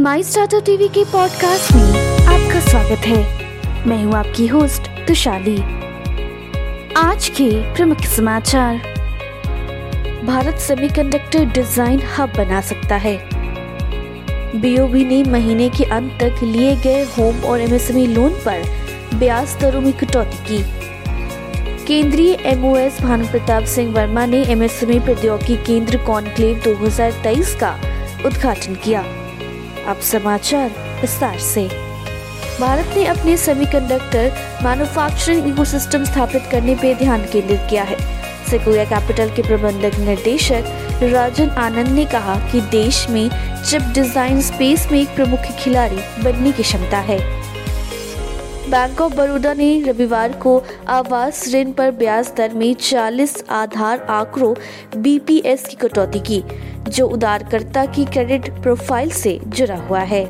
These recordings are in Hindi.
माई स्टार्टअप टीवी के पॉडकास्ट में आपका स्वागत है। मैं हूँ आपकी होस्ट तुशाली। आज के प्रमुख समाचार। भारत सेमीकंडक्टर डिज़ाइन हब बना सकता है। बीओबी ने महीने के अंत तक लिए गए होम और एमएसएमई लोन पर ब्याज दरों में कटौती की। केंद्रीय एमओएस भानु प्रताप सिंह वर्मा ने एमएसएमई प्रौद्योगिकी केंद्र कॉन्क्लेव 2023 का उद्घाटन किया। अब समाचार विस्तार से। भारत ने अपने सेमीकंडक्टर मैन्युफैक्चरिंग इकोसिस्टम स्थापित करने पर ध्यान केंद्रित किया है। सिकोया कैपिटल के प्रबंधक निर्देशक राजन आनंद ने कहा कि देश में चिप डिज़ाइन स्पेस में एक प्रमुख खिलाड़ी बनने की क्षमता है। बैंक ऑफ़ बड़ौदा ने रविवार को आवास ऋण पर ब्याज दर में 40 आधार आंकड़ों बीपीएस की कटौती की, जो उधारकर्ता की क्रेडिट प्रोफ़ाइल से जुड़ा हुआ है।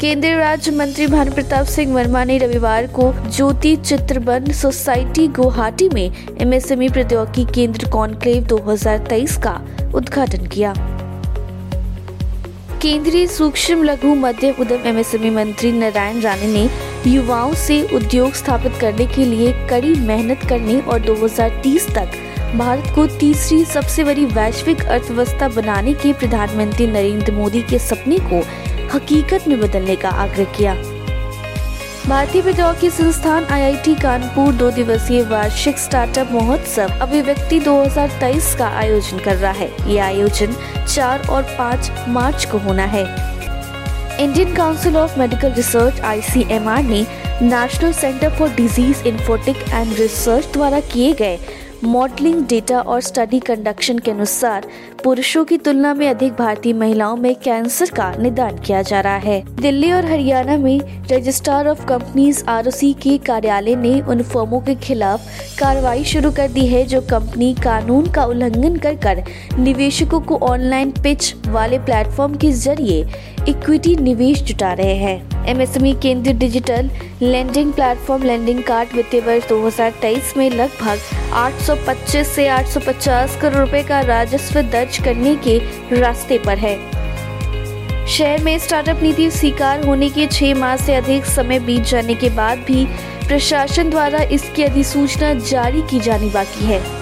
केंद्रीय राज्य मंत्री भानु प्रताप सिंह वर्मा ने रविवार को ज्योति चित्रबन सोसाइटी गुवाहाटी में एमएसएमई प्रौद्योगिकी केंद्र कॉन्क्लेव 2023 का उद्घाटन किया। केंद्रीय सूक्ष्म लघु मध्यम उद्यम एमएसएमई मंत्री नारायण राणे ने युवाओं से उद्योग स्थापित करने के लिए कड़ी मेहनत करने और 2030 तक भारत को तीसरी सबसे बड़ी वैश्विक अर्थव्यवस्था बनाने के प्रधानमंत्री नरेंद्र मोदी के सपने को हकीकत में बदलने का आग्रह किया। भारतीय प्रौद्योगिकी संस्थान आईआईटी कानपुर दो दिवसीय वार्षिक स्टार्टअप महोत्सव अभिव्यक्ति 2023 का आयोजन कर रहा है। ये आयोजन 4 और 5 मार्च को होना है। Indian Council of Medical Research, ICMR, ने National Centre for Disease informatics and research द्वारा किए गए मॉडलिंग डेटा और स्टडी कंडक्शन के अनुसार, पुरुषों की तुलना में अधिक भारतीय महिलाओं में कैंसर का निदान किया जा रहा है। दिल्ली और हरियाणा में रजिस्ट्रार ऑफ़ कंपनीज़ आरओसी के कार्यालय ने उन फर्मों के खिलाफ कार्रवाई शुरू कर दी है, जो कंपनी कानून का उल्लंघन कर कर निवेशकों को ऑनलाइन पिच वाले प्लेटफॉर्म के ज़रिए इक्विटी निवेश जुटा रहे हैं। एमएसएमई केंद्रीय digital lending platform lending card वित्तीय वर्ष 2023 में लगभग 825 से 850 करोड़ रुपए का राजस्व दर्ज करने के रास्ते पर है। शहर में स्टार्टअप नीति स्वीकार होने के छह माह से अधिक समय बीत जाने के बाद भी प्रशासन द्वारा इसकी अधिसूचना जारी की जानी बाकी है।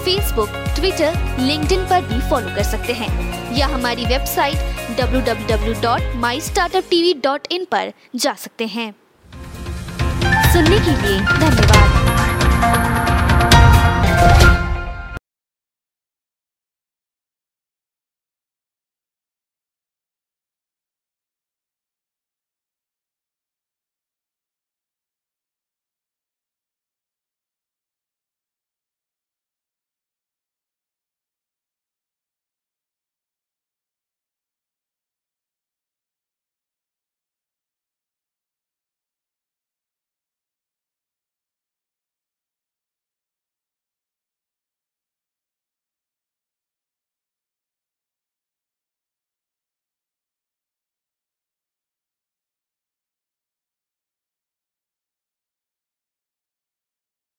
फेसबुक ट्विटर लिंक्डइन पर भी फॉलो कर सकते हैं। या हमारी वेबसाइट www.mystartuptv.in पर जा सकते हैं। सुनने के लिए धन्यवाद।